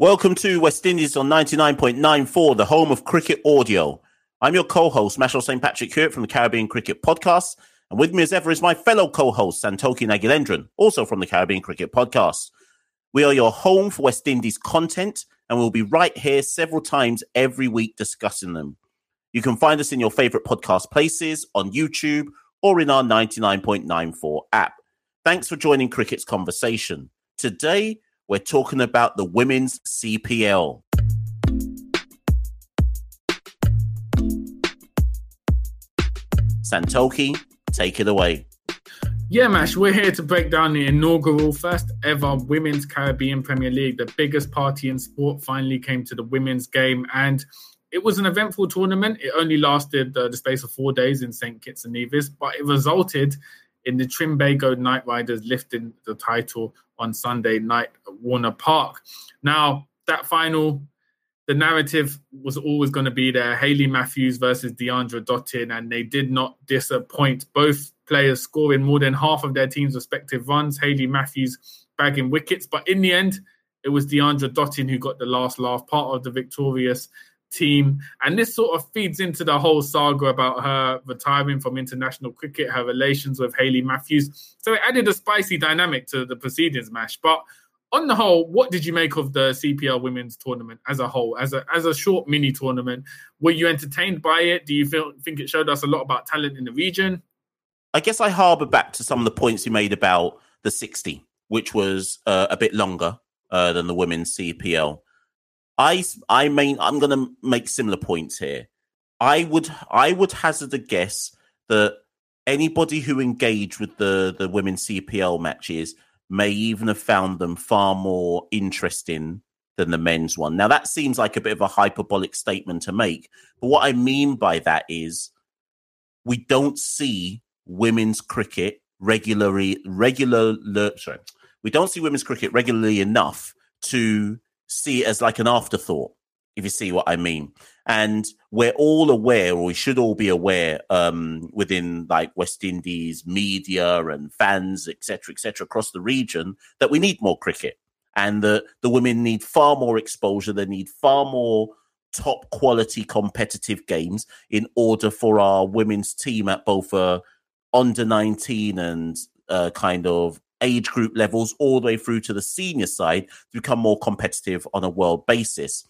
Welcome to West Indies on 99.94, the home of cricket audio. I'm your co-host, Machel St. Patrick Hewitt from the Caribbean Cricket Podcast. And with me as ever is my fellow co-host, Santokie Nagulendran, also from the Caribbean Cricket Podcast. We are your home for West Indies content, and we'll be right here several times every week discussing them. You can find us in your favorite podcast places, on YouTube, or in our 99.94 app. Thanks for joining Cricket's conversation. Today, we're talking about the women's CPL. Santokie, take it away. Yeah, Mash, we're here to break down the inaugural first ever Women's Caribbean Premier League. The biggest party in sport finally came to the women's game, and it was an eventful tournament. It only lasted uh, the space of four days in St. Kitts and Nevis, but it resulted in the Trinbago Knight Riders lifting the title on Sunday night at Warner Park. Now, that final, the narrative was always going to be there Hayley Matthews versus Deandra Dottin, and they did not disappoint. Both players scoring more than half of their team's respective runs. Hayley Matthews bagging wickets, but in the end, it was Deandra Dottin who got the last laugh, part of the victorious team. And this sort of feeds into the whole saga about her retiring from international cricket, her relations with Hayley Matthews. So it added a spicy dynamic to the proceedings, Mash. But on the whole, what did you make of the CPL women's tournament as a whole, as a as a short mini tournament? Were you entertained by it? Do you feel think it showed us a lot about talent in the region? I guess I harbour back to some of the points you made about the 60, which was uh, a bit longer uh, than the women's CPL. I I mean I'm going to make similar points here. I would I would hazard a guess that anybody who engaged with the the women's CPL matches may even have found them far more interesting than the men's one. Now that seems like a bit of a hyperbolic statement to make, but what I mean by that is we don't see women's cricket regularly regular sorry we don't see women's cricket regularly enough to see it as like an afterthought, if you see what I mean. And we're all aware, or we should all be aware, um, within like West Indies media and fans, etc., etc., across the region, that we need more cricket, and that the women need far more exposure. They need far more top quality competitive games in order for our women's team at both uh, under 19 and uh, kind of age group levels all the way through to the senior side to become more competitive on a world basis.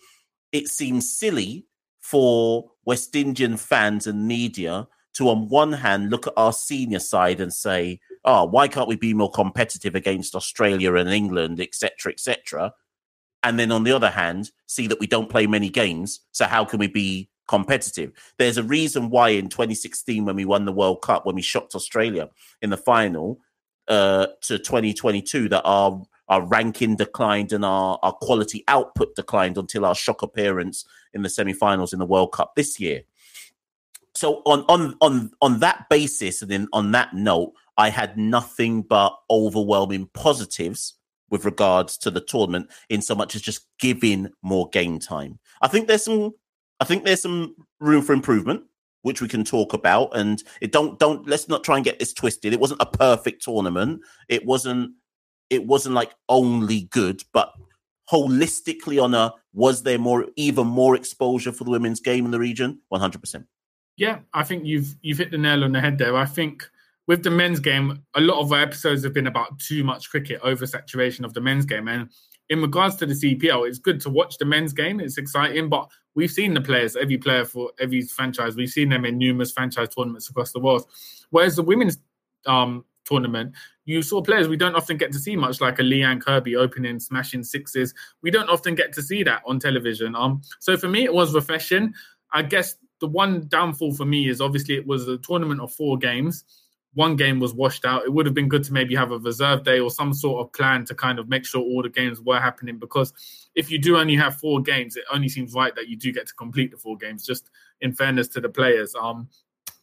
It seems silly for West Indian fans and media to, on one hand, look at our senior side and say, oh, why can't we be more competitive against Australia and England, etc., etc., and then on the other hand, see that we don't play many games. So how can we be competitive? There's a reason why in 2016, when we won the World Cup, when we shocked Australia in the final, uh, to 2022 that our our ranking declined and our, our quality output declined until our shock appearance in the semi-finals in the World Cup this year. So on on on on that basis and then on that note, I had nothing but overwhelming positives with regards to the tournament in so much as just giving more game time. I think there's some I think there's some room for improvement which we can talk about. And it don't don't let's not try and get this twisted. It wasn't a perfect tournament. It wasn't it wasn't like only good, but holistically on a was there more even more exposure for the women's game in the region? One hundred percent. Yeah, I think you've you've hit the nail on the head there. I think with the men's game, a lot of our episodes have been about too much cricket, oversaturation of the men's game. And in regards to the CPL, it's good to watch the men's game. It's exciting, but we've seen the players, every player for every franchise. We've seen them in numerous franchise tournaments across the world. Whereas the women's um, tournament, you saw players we don't often get to see much, like a Lee-Ann Kirby opening, smashing sixes. We don't often get to see that on television. Um, so for me, it was refreshing. I guess the one downfall for me is obviously it was a tournament of four games one game was washed out. It would have been good to maybe have a reserve day or some sort of plan to kind of make sure all the games were happening. Because if you do only have four games, it only seems right that you do get to complete the four games. Just in fairness to the players. Um,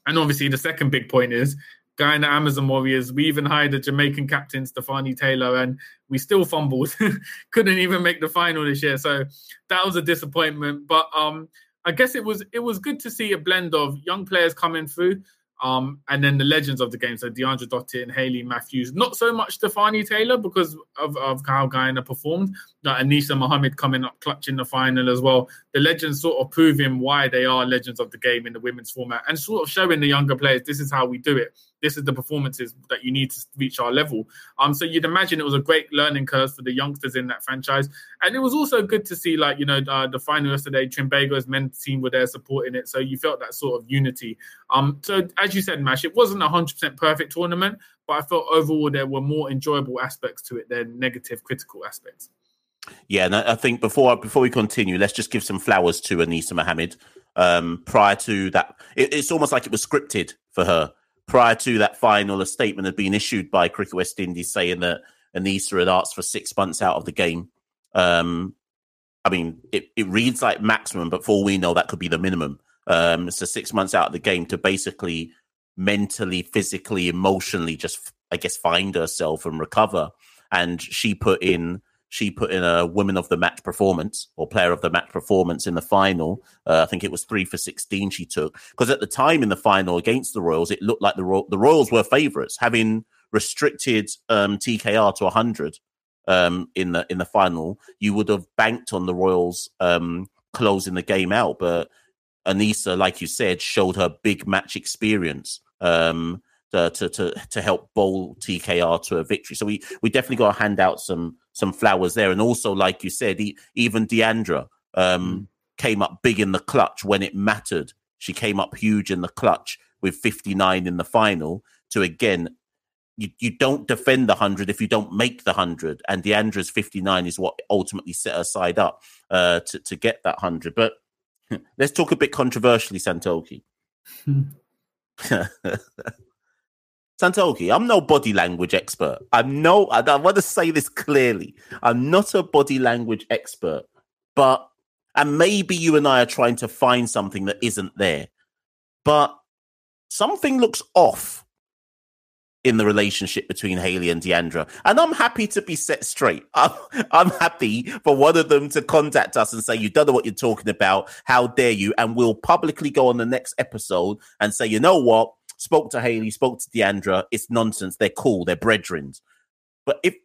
and obviously the second big point is Guyana Amazon Warriors. We even hired a Jamaican captain, Stafanie Taylor, and we still fumbled. Couldn't even make the final this year. So that was a disappointment. But um, I guess it was it was good to see a blend of young players coming through Um, and then the legends of the game, so Deandra Dottin, Hayley Matthews, not so much Stafanie Taylor because of, of how Guyana performed. Uh, Anisa Mohammed coming up clutch in the final as well. The legends sort of proving why they are legends of the game in the women's format and sort of showing the younger players this is how we do it. This is the performances that you need to reach our level. Um, so you'd imagine it was a great learning curve for the youngsters in that franchise, and it was also good to see like you know uh, the final yesterday. Trinbagos men's team were there supporting it, so you felt that sort of unity. Um, so as you said, Mash, it wasn't a hundred percent perfect tournament, but I felt overall there were more enjoyable aspects to it than negative, critical aspects. Yeah, and I think before before we continue, let's just give some flowers to Anisa Mohammed. Um, prior to that, it, it's almost like it was scripted for her. Prior to that final, a statement had been issued by Cricket West Indies saying that Anisa had asked for six months out of the game. Um, I mean, it, it reads like maximum, but for all we know, that could be the minimum. Um, so six months out of the game to basically mentally, physically, emotionally, just I guess find herself and recover. And she put in she put in a women of the match performance or player of the match performance in the final. Uh, I think it was three for 16 she took. Because at the time in the final against the Royals, it looked like the, the Royals were favourites, having restricted um, TKR to 100 um, in the in the final. You would have banked on the Royals um, closing the game out. But Anisa, like you said, showed her big match experience. Um, to, to to to help bowl TKR to a victory. So we we definitely got to hand out some some flowers there. And also, like you said, he, even Deandra um, mm. came up big in the clutch when it mattered. She came up huge in the clutch with 59 in the final to again. You, you don't defend the 100 if you don't make the 100. And Deandra's 59 is what ultimately set her side up uh, to, to get that 100. But let's talk a bit controversially, Santokie. Santokie, I'm no body language expert. I'm no, I, I want to say this clearly. I'm not a body language expert, but, and maybe you and I are trying to find something that isn't there, but something looks off in the relationship between Hayley and Deandra. And I'm happy to be set straight. I'm, I'm, happy for one of them to contact us and say, You don't know what you're talking about. How dare you? And we'll publicly go on the next episode and say, You know what? Spoke to Hayley, spoke to Deandra. It's nonsense. They're cool. They're brethren. But if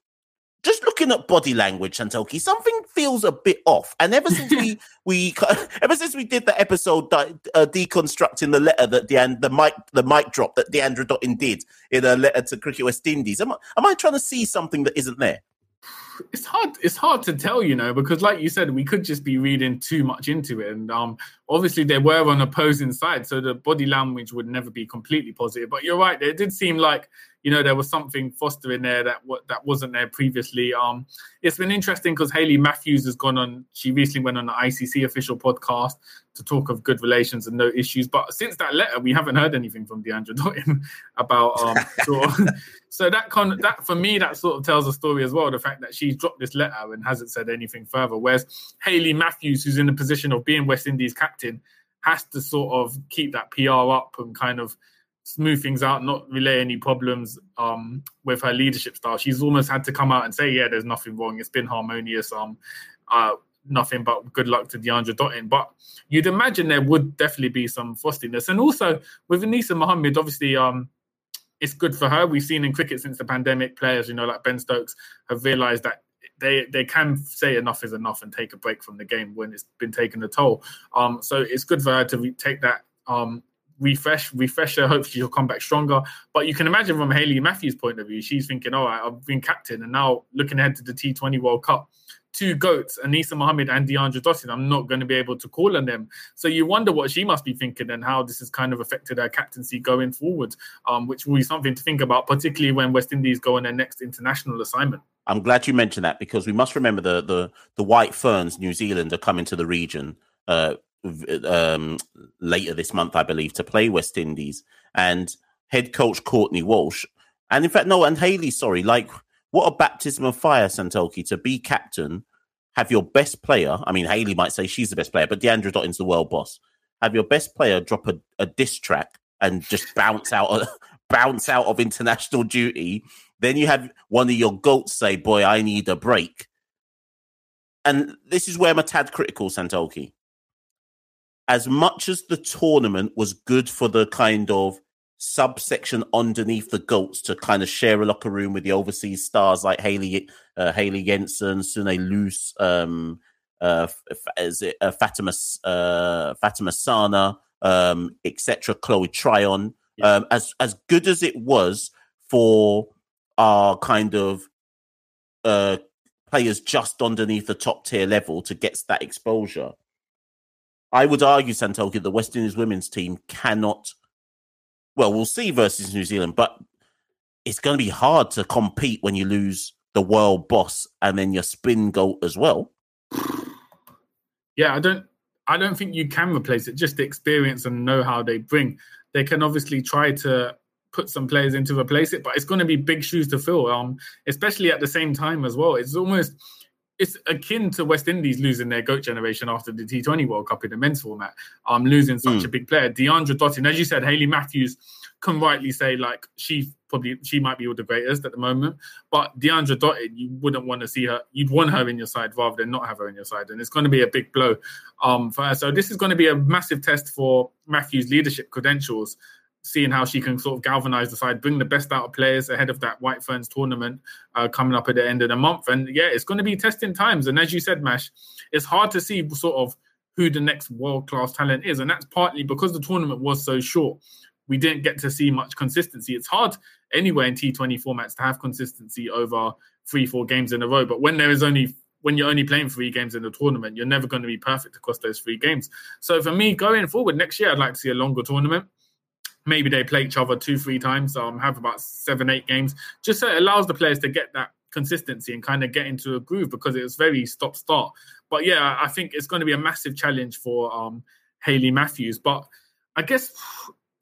just looking at body language, Santokie, something feels a bit off. And ever since we we ever since we did the episode uh, deconstructing the letter that Deand the mic the mic drop that Deandra Dottin did in a letter to Cricket West Indies, am I, am I trying to see something that isn't there? It's hard it's hard to tell you know because like you said we could just be reading too much into it. And um obviously they were on opposing sides so the body language would never be completely positive. But you're right it did seem like you know there was something fostering there that what that wasn't there previously. Um, it's been interesting because Hayley Matthews has gone on. She recently went on the ICC official podcast to talk of good relations and no issues. But since that letter, we haven't heard anything from Deandra Dottin about um. sort of, so that kind that for me that sort of tells a story as well. The fact that she's dropped this letter and hasn't said anything further. Whereas Hayley Matthews, who's in the position of being West Indies captain, has to sort of keep that PR up and kind of smooth things out, not relay any problems um, with her leadership style. She's almost had to come out and say, "Yeah, there's nothing wrong. It's been harmonious. Um, uh, nothing but good luck to Deandra Dottin." But you'd imagine there would definitely be some frostiness, and also with Anisa Mohammed, obviously, um, it's good for her. We've seen in cricket since the pandemic, players, you know, like Ben Stokes, have realised that they they can say enough is enough and take a break from the game when it's been taking a toll. Um, so it's good for her to re- take that um, refresh, refresh her. Hopefully, she'll come back stronger. But you can imagine from Hayley Matthews' point of view, she's thinking, all right, I've been captain, and now looking ahead to the T20 World Cup, two goats, Anisa Mohammed and Deandra Dottin, I'm not going to be able to call on them. So you wonder what she must be thinking and how this has kind of affected her captaincy going forward, um, which will be something to think about, particularly when West Indies go on their next international assignment. I'm glad you mentioned that because we must remember the the, the White Ferns, New Zealand, are coming to the region. Uh, um, later this month, I believe, to play West Indies. And head coach Courtney Walsh, and in fact, no, and Hayley, sorry, like what a baptism of fire, Santokie, to be captain, have your best player. I mean, Hayley might say she's the best player, but Deandra Dottin's the world boss. Have your best player drop a, a diss track and just bounce out, of, bounce out of international duty. Then you have one of your goats say, "Boy, I need a break." And this is where I'm a tad critical, Santokie as much as the tournament was good for the kind of subsection underneath the goats to kind of share a locker room with the overseas stars like Hayley uh, Hayley Jensen, Sune Luus, um, uh, is it uh, Fatima uh, Fatima Sana, um, etc. Chloe Tryon. Yeah. Um, as as good as it was for our kind of uh, players just underneath the top tier level to get that exposure. I would argue, Santokie, the West Indies women's team cannot. Well, we'll see versus New Zealand, but it's going to be hard to compete when you lose the world boss and then your spin goal as well. Yeah, I don't. I don't think you can replace it. Just the experience and know how they bring. They can obviously try to put some players in to replace it, but it's going to be big shoes to fill. Um, especially at the same time as well. It's almost it's akin to West Indies losing their goat generation after the T20 World Cup in the men's format. Um, losing such mm. a big player, Deandra Dottin, as you said, Hayley Matthews can rightly say like she probably she might be all the greatest at the moment, but Deandra Dottin, you wouldn't want to see her. You'd want her in your side rather than not have her in your side, and it's going to be a big blow um, for her. So this is going to be a massive test for Matthews' leadership credentials seeing how she can sort of galvanize the side, bring the best out of players ahead of that White Ferns tournament uh, coming up at the end of the month. And yeah, it's going to be testing times. And as you said, Mash, it's hard to see sort of who the next world class talent is. And that's partly because the tournament was so short. We didn't get to see much consistency. It's hard anywhere in T20 formats to have consistency over three, four games in a row. But when there is only when you're only playing three games in the tournament, you're never going to be perfect across those three games. So for me, going forward next year, I'd like to see a longer tournament maybe they play each other two, three times, um, have about seven, eight games, just so it allows the players to get that consistency and kind of get into a groove because it was very stop start. But yeah, I think it's going to be a massive challenge for um, Hayley Matthews. But I guess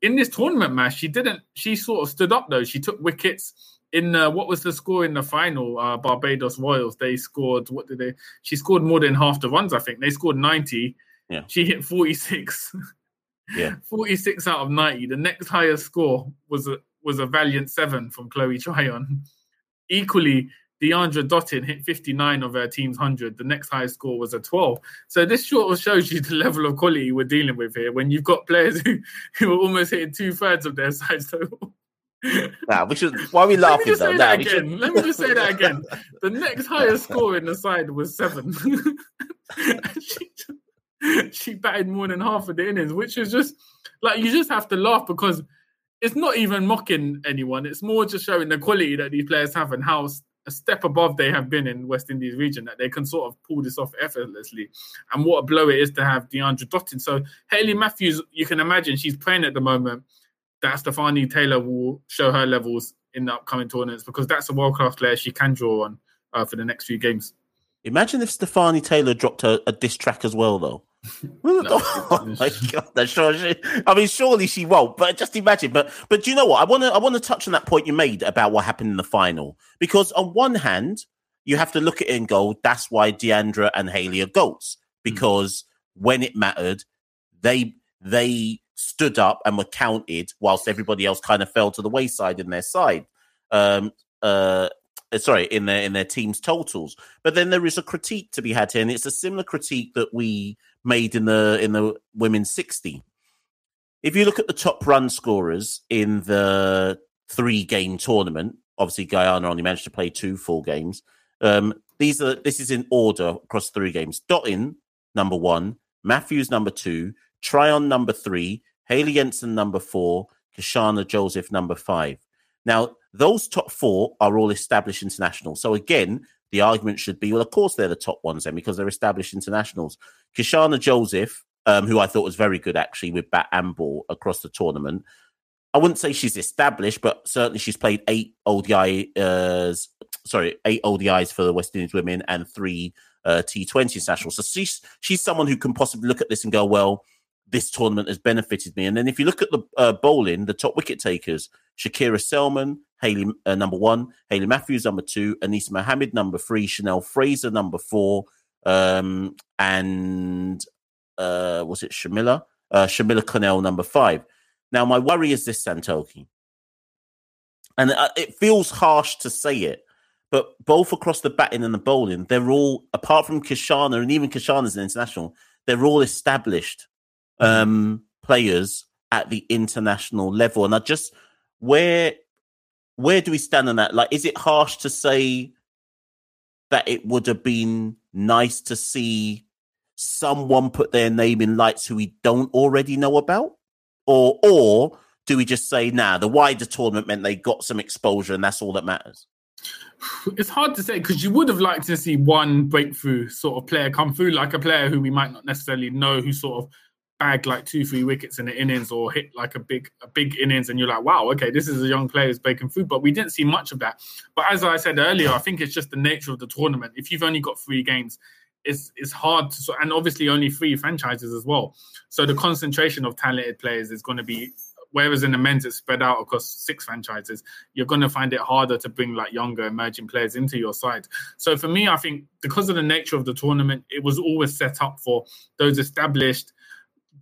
in this tournament match, she didn't. She sort of stood up though. She took wickets in uh, what was the score in the final? Uh, Barbados Royals. They scored. What did they? She scored more than half the runs. I think they scored ninety. Yeah. She hit forty six. Yeah. 46 out of 90. The next highest score was a was a valiant seven from Chloe Tryon. Equally, Deandra Dottin hit 59 of her team's 100. The next highest score was a 12. So this sort of shows you the level of quality we're dealing with here when you've got players who, who are almost hitting two thirds of their size total. Nah, we should. Why are we laughing though? Nah, again. Should... Let me just say that again. The next highest score in the side was seven. she, she batted more than half of the innings, which is just like you just have to laugh because it's not even mocking anyone. It's more just showing the quality that these players have and how a step above they have been in West Indies region that they can sort of pull this off effortlessly. And what a blow it is to have Deandra Dottin. So Hayley Matthews, you can imagine she's playing at the moment that Stafanie Taylor will show her levels in the upcoming tournaments because that's a world class player she can draw on uh, for the next few games. Imagine if Stafanie Taylor dropped a, a diss track as well, though. no, oh my god! Sure, I mean, surely she won't. But just imagine. But but do you know what? I want to I want to touch on that point you made about what happened in the final because on one hand, you have to look at it and go, "That's why Deandra and Hayley are goats." Hmm. Because mm. when it mattered, they they stood up and were counted, whilst everybody else kind of fell to the wayside in their side. Um, uh, sorry, in their in their team's totals. But then there is a critique to be had here, and it's a similar critique that we made in the in the women's sixty. If you look at the top run scorers in the three game tournament, obviously Guyana only managed to play two full games. Um, these are this is in order across three games. Dottin number one, Matthews number two, Tryon number three, Hayley Jensen number four, kashana Joseph number five. Now, those top four are all established internationals. So again, the argument should be, well, of course they're the top ones then because they're established internationals. Kishana Joseph, um, who I thought was very good actually with bat and ball across the tournament. I wouldn't say she's established, but certainly she's played eight ODI, uh, sorry, eight ODIs for the West Indies women and three uh, T20 internationals. So she's she's someone who can possibly look at this and go, well, this tournament has benefited me. And then if you look at the uh, bowling, the top wicket takers, Shakira Selman, Hayley uh, number one, Hayley Matthews number two, Anisa Mohammed number three, Chanel Fraser number four, um, and uh, was it Shamila? Uh, Shamila Connell number five. Now my worry is this Santokie, and uh, it feels harsh to say it, but both across the batting and the bowling, they're all apart from Kishana and even Kishana's an international, they're all established um, players at the international level. And I just where where do we stand on that? Like, is it harsh to say that it would have been nice to see someone put their name in lights who we don't already know about? Or or do we just say, nah, the wider tournament meant they got some exposure and that's all that matters? It's hard to say because you would have liked to see one breakthrough sort of player come through, like a player who we might not necessarily know who sort of bagged like two, three wickets in the innings or hit like a big, a big innings, and you're like, wow, okay, this is a young player who's breaking through. But we didn't see much of that. But as I said earlier, I think it's just the nature of the tournament. If you've only got three games, it's it's hard to and obviously only three franchises as well. So the concentration of talented players is going to be whereas in the men's it's spread out across six franchises, you're going to find it harder to bring like younger emerging players into your side. So for me, I think because of the nature of the tournament, it was always set up for those established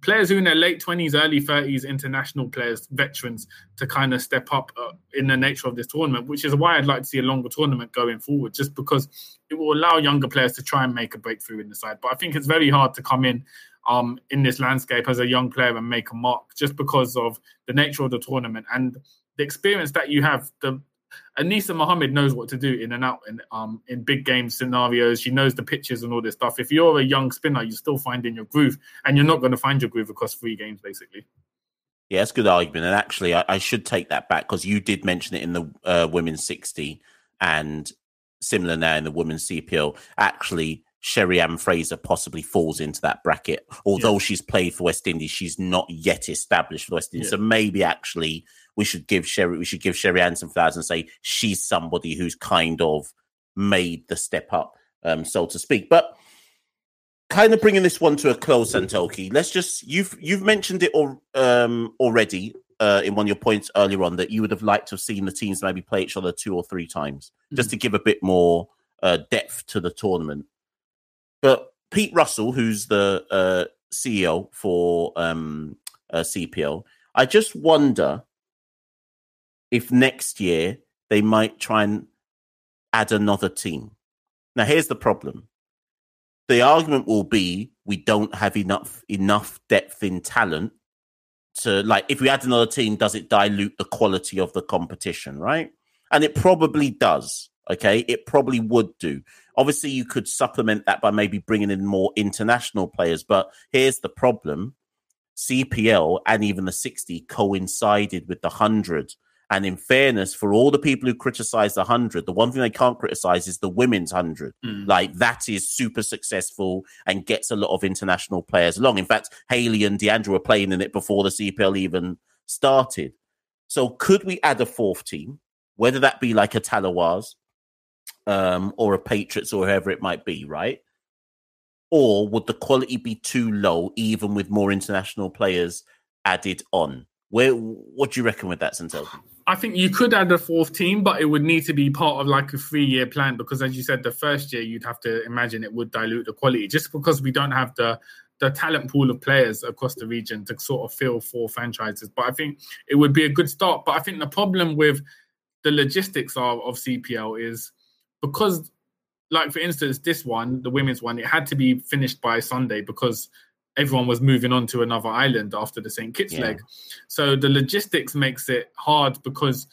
players who in their late 20s, early 30s, international players, veterans, to kind of step up uh, in the nature of this tournament, which is why I'd like to see a longer tournament going forward, just because it will allow younger players to try and make a breakthrough in the side. But I think it's very hard to come in um, in this landscape as a young player and make a mark just because of the nature of the tournament and the experience that you have. The Anisa Mohammed knows what to do in and out in um in big game scenarios. She knows the pitches and all this stuff. If you're a young spinner, you're still finding your groove, and you're not going to find your groove across three games, basically. Yeah, that's a good argument. And actually, I, I should take that back because you did mention it in the uh, women's 60 and similar now in the women's CPL. Actually, Cherry-Ann Fraser possibly falls into that bracket. Although yeah. she's played for West Indies, she's not yet established for West Indies. Yeah. So maybe actually we should give Cherry we should give Cherry-Ann some flowers and say she's somebody who's kind of made the step up, um, so to speak. But kind of bringing this one to a close, Santokie. Let's just you've you've mentioned it or, um, already uh, in one of your points earlier on that you would have liked to have seen the teams maybe play each other two or three times, mm-hmm. just to give a bit more uh, depth to the tournament. But Pete Russell, who's the uh, CEO for um, uh, CPL, I just wonder if next year they might try and add another team. Now, here's the problem. The argument will be we don't have enough enough depth in talent to like if we add another team, does it dilute the quality of the competition, right? And it probably does. Okay, it probably would do. Obviously, you could supplement that by maybe bringing in more international players. But here's the problem CPL and even the 60 coincided with the 100. And in fairness, for all the people who criticize the 100, the one thing they can't criticize is the women's 100. Mm. Like that is super successful and gets a lot of international players along. In fact, Hayley and Deandra were playing in it before the CPL even started. So could we add a fourth team, whether that be like a Tallawahs um, or a Patriots or whoever it might be, right? Or would the quality be too low, even with more international players added on? Where what do you reckon with that, Santel? I think you could add a fourth team, but it would need to be part of like a three-year plan because, as you said, the first year you'd have to imagine it would dilute the quality just because we don't have the the talent pool of players across the region to sort of fill four franchises. But I think it would be a good start. But I think the problem with the logistics of, of CPL is because like for instance this one the women's one it had to be finished by sunday because everyone was moving on to another island after the st kitts yeah. leg. So the logistics makes it hard because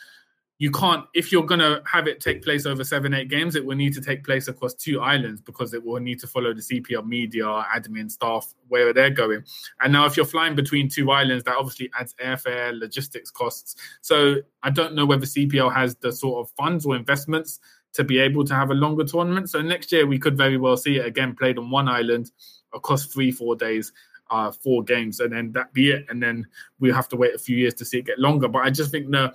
you can't if you're going to have it take place over seven eight games it will need to take place across two islands because it will need to follow the cpl media admin staff where they're going. And now if you're flying between two islands that obviously adds airfare logistics costs. So i don't know whether cpl has the sort of funds or investments to be able to have a longer tournament. So next year we could very well see it again played on one island across three, four days, uh, four games, and then that be it. And then we'll have to wait a few years to see it get longer. But I just think the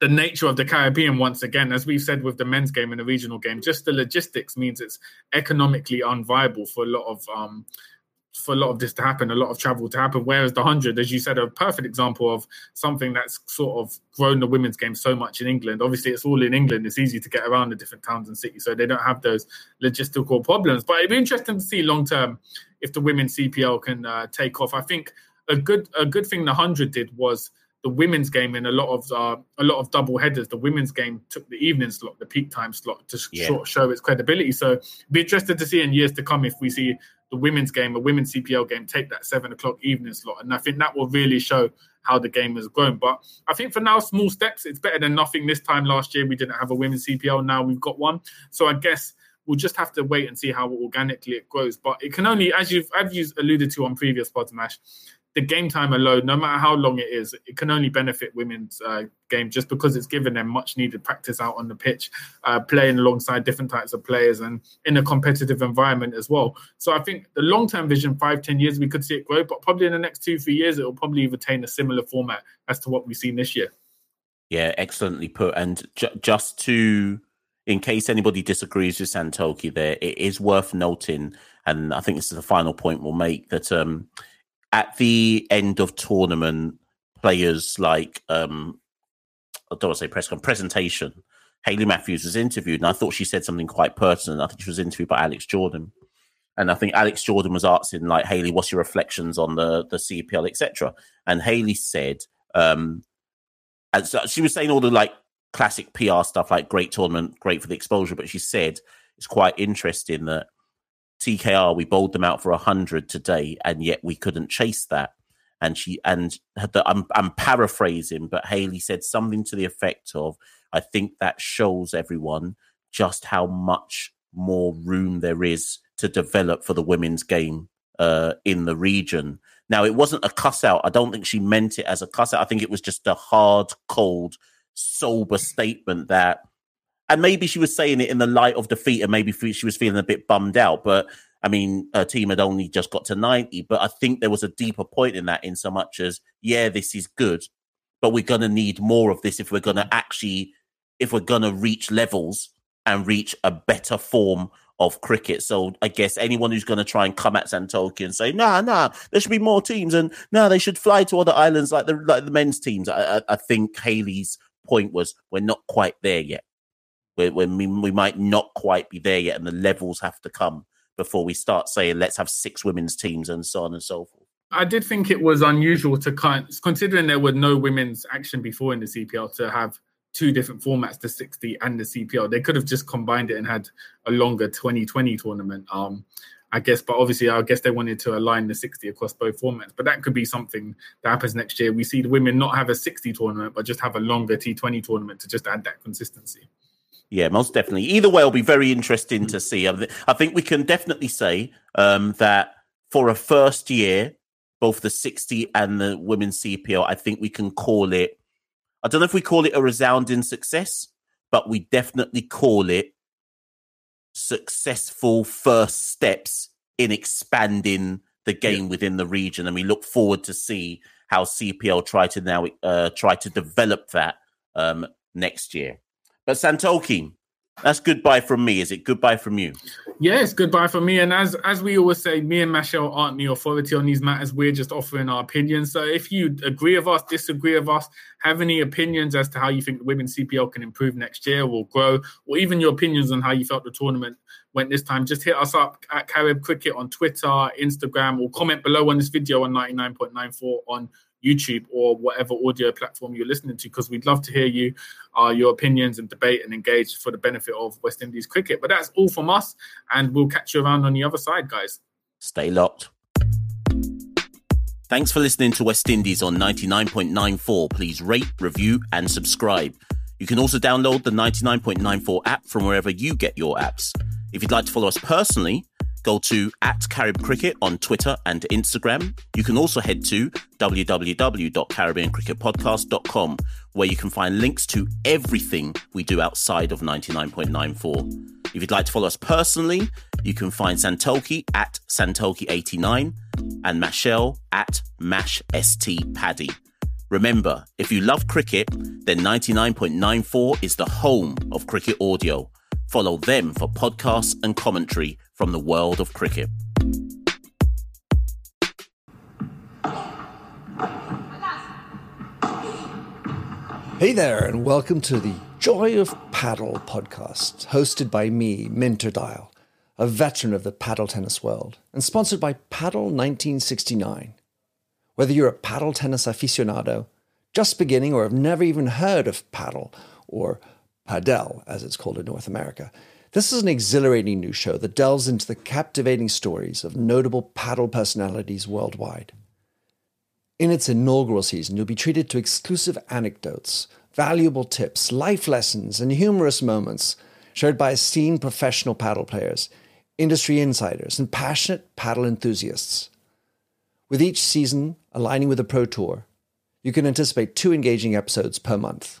the nature of the Caribbean, once again, as we've said with the men's game and the regional game, just the logistics means it's economically unviable for a lot of um, for a lot of this to happen, a lot of travel to happen. Whereas the 100, as you said, a perfect example of something that's sort of grown the women's game so much in England. Obviously, it's all in England. It's easy to get around the different towns and cities, so they don't have those logistical problems. But it'd be interesting to see long term if the women's CPL can uh, take off. I think a good a good thing the 100 did was the women's game in a lot of uh, a lot of double headers. The women's game took the evening slot, the peak time slot, to yeah. show, show its credibility. So be interested to see in years to come if we see the women's game, a women's CPL game, take that seven o'clock evening slot, and I think that will really show how the game has grown. But I think for now, small steps. It's better than nothing. This time last year, we didn't have a women's CPL. Now we've got one. So I guess we'll just have to wait and see how organically it grows. But it can only, as you've as you alluded to on previous pods, Mash, the game time alone, no matter how long it is, it can only benefit women's uh, game just because it's given them much needed practice out on the pitch, uh, playing alongside different types of players and in a competitive environment as well. So I think the long term vision, five, ten years, we could see it grow, but probably in the next two, three years, it will probably retain a similar format as to what we've seen this year. Yeah, excellently put. And ju- just to, in case anybody disagrees with Santokie, there, it is worth noting, and I think this is the final point we'll make that. um at the end of tournament, players like um, I don't want to say press presentation. Hayley Matthews was interviewed, and I thought she said something quite pertinent. I think she was interviewed by Alex Jordan, and I think Alex Jordan was asking like Hayley, "What's your reflections on the the CPL, etc." And Hayley said, um, and so she was saying all the like classic PR stuff, like great tournament, great for the exposure, but she said it's quite interesting that TKR, we bowled them out for 100 today, and yet we couldn't chase that. And she, and the, I'm, I'm paraphrasing, but Hayley said something to the effect of, I think that shows everyone just how much more room there is to develop for the women's game uh, in the region. Now, it wasn't a cuss out. I don't think she meant it as a cuss out. I think it was just a hard, cold, sober statement that and maybe she was saying it in the light of defeat, and maybe she was feeling a bit bummed out. But I mean, her team had only just got to 90, but I think there was a deeper point in that, in so much as, yeah, this is good, but we're going to need more of this if we're going to actually, if we're going to reach levels and reach a better form of cricket. So I guess anyone who's going to try and come at Santokie and say, nah, nah, there should be more teams and nah, they should fly to other islands like the, like the men's teams. I, I, I think Hayley's point was, we're not quite there yet when we, we might not quite be there yet, and the levels have to come before we start saying let's have six women's teams and so on and so forth. I did think it was unusual to kind, considering there were no women's action before in the CPL, to have two different formats, the 60 and the CPL. They could have just combined it and had a longer 2020 tournament. Um, I guess, but obviously, I guess they wanted to align the 60 across both formats. But that could be something that happens next year. We see the women not have a 60 tournament, but just have a longer T20 tournament to just add that consistency. Yeah, most definitely. Either way, it'll be very interesting to see. I think we can definitely say um, that for a first year, both the 60 and the women's CPL, I think we can call it, I don't know if we call it a resounding success, but we definitely call it successful first steps in expanding the game yeah. within the region. And we look forward to see how CPL try to now uh, try to develop that um, next year. But Santokie, that's goodbye from me. Is it goodbye from you? Yes, goodbye from me. And as as we always say, me and Machel aren't the authority on these matters. We're just offering our opinions. So if you agree with us, disagree with us, have any opinions as to how you think the women's CPL can improve next year or grow, or even your opinions on how you felt the tournament went this time, just hit us up at Carib Cricket on Twitter, Instagram, or comment below on this video on 99.94 on YouTube or whatever audio platform you're listening to, because we'd love to hear you, uh, your opinions and debate and engage for the benefit of West Indies cricket. But that's all from us, and we'll catch you around on the other side, guys. Stay locked. Thanks for listening to West Indies on 99.94. Please rate, review, and subscribe. You can also download the 99.94 app from wherever you get your apps. If you'd like to follow us personally, go to at Carib Cricket on Twitter and Instagram. You can also head to www.caribbeancricketpodcast.com, where you can find links to everything we do outside of 99.94. If you'd like to follow us personally, you can find Santokie at Santoki89 and Machel at MashSTPaddy. Remember, if you love cricket, then 99.94 is the home of cricket audio. Follow them for podcasts and commentary from the world of cricket. Hey there, and welcome to the Joy of Paddle podcast, hosted by me, Minter Dial, a veteran of the paddle tennis world, and sponsored by Paddle 1969. Whether you're a paddle tennis aficionado, just beginning or have never even heard of paddle or padel, as it's called in North America. This is an exhilarating new show that delves into the captivating stories of notable paddle personalities worldwide. In its inaugural season, you'll be treated to exclusive anecdotes, valuable tips, life lessons, and humorous moments shared by esteemed professional paddle players, industry insiders, and passionate paddle enthusiasts. With each season aligning with the Pro Tour, you can anticipate two engaging episodes per month.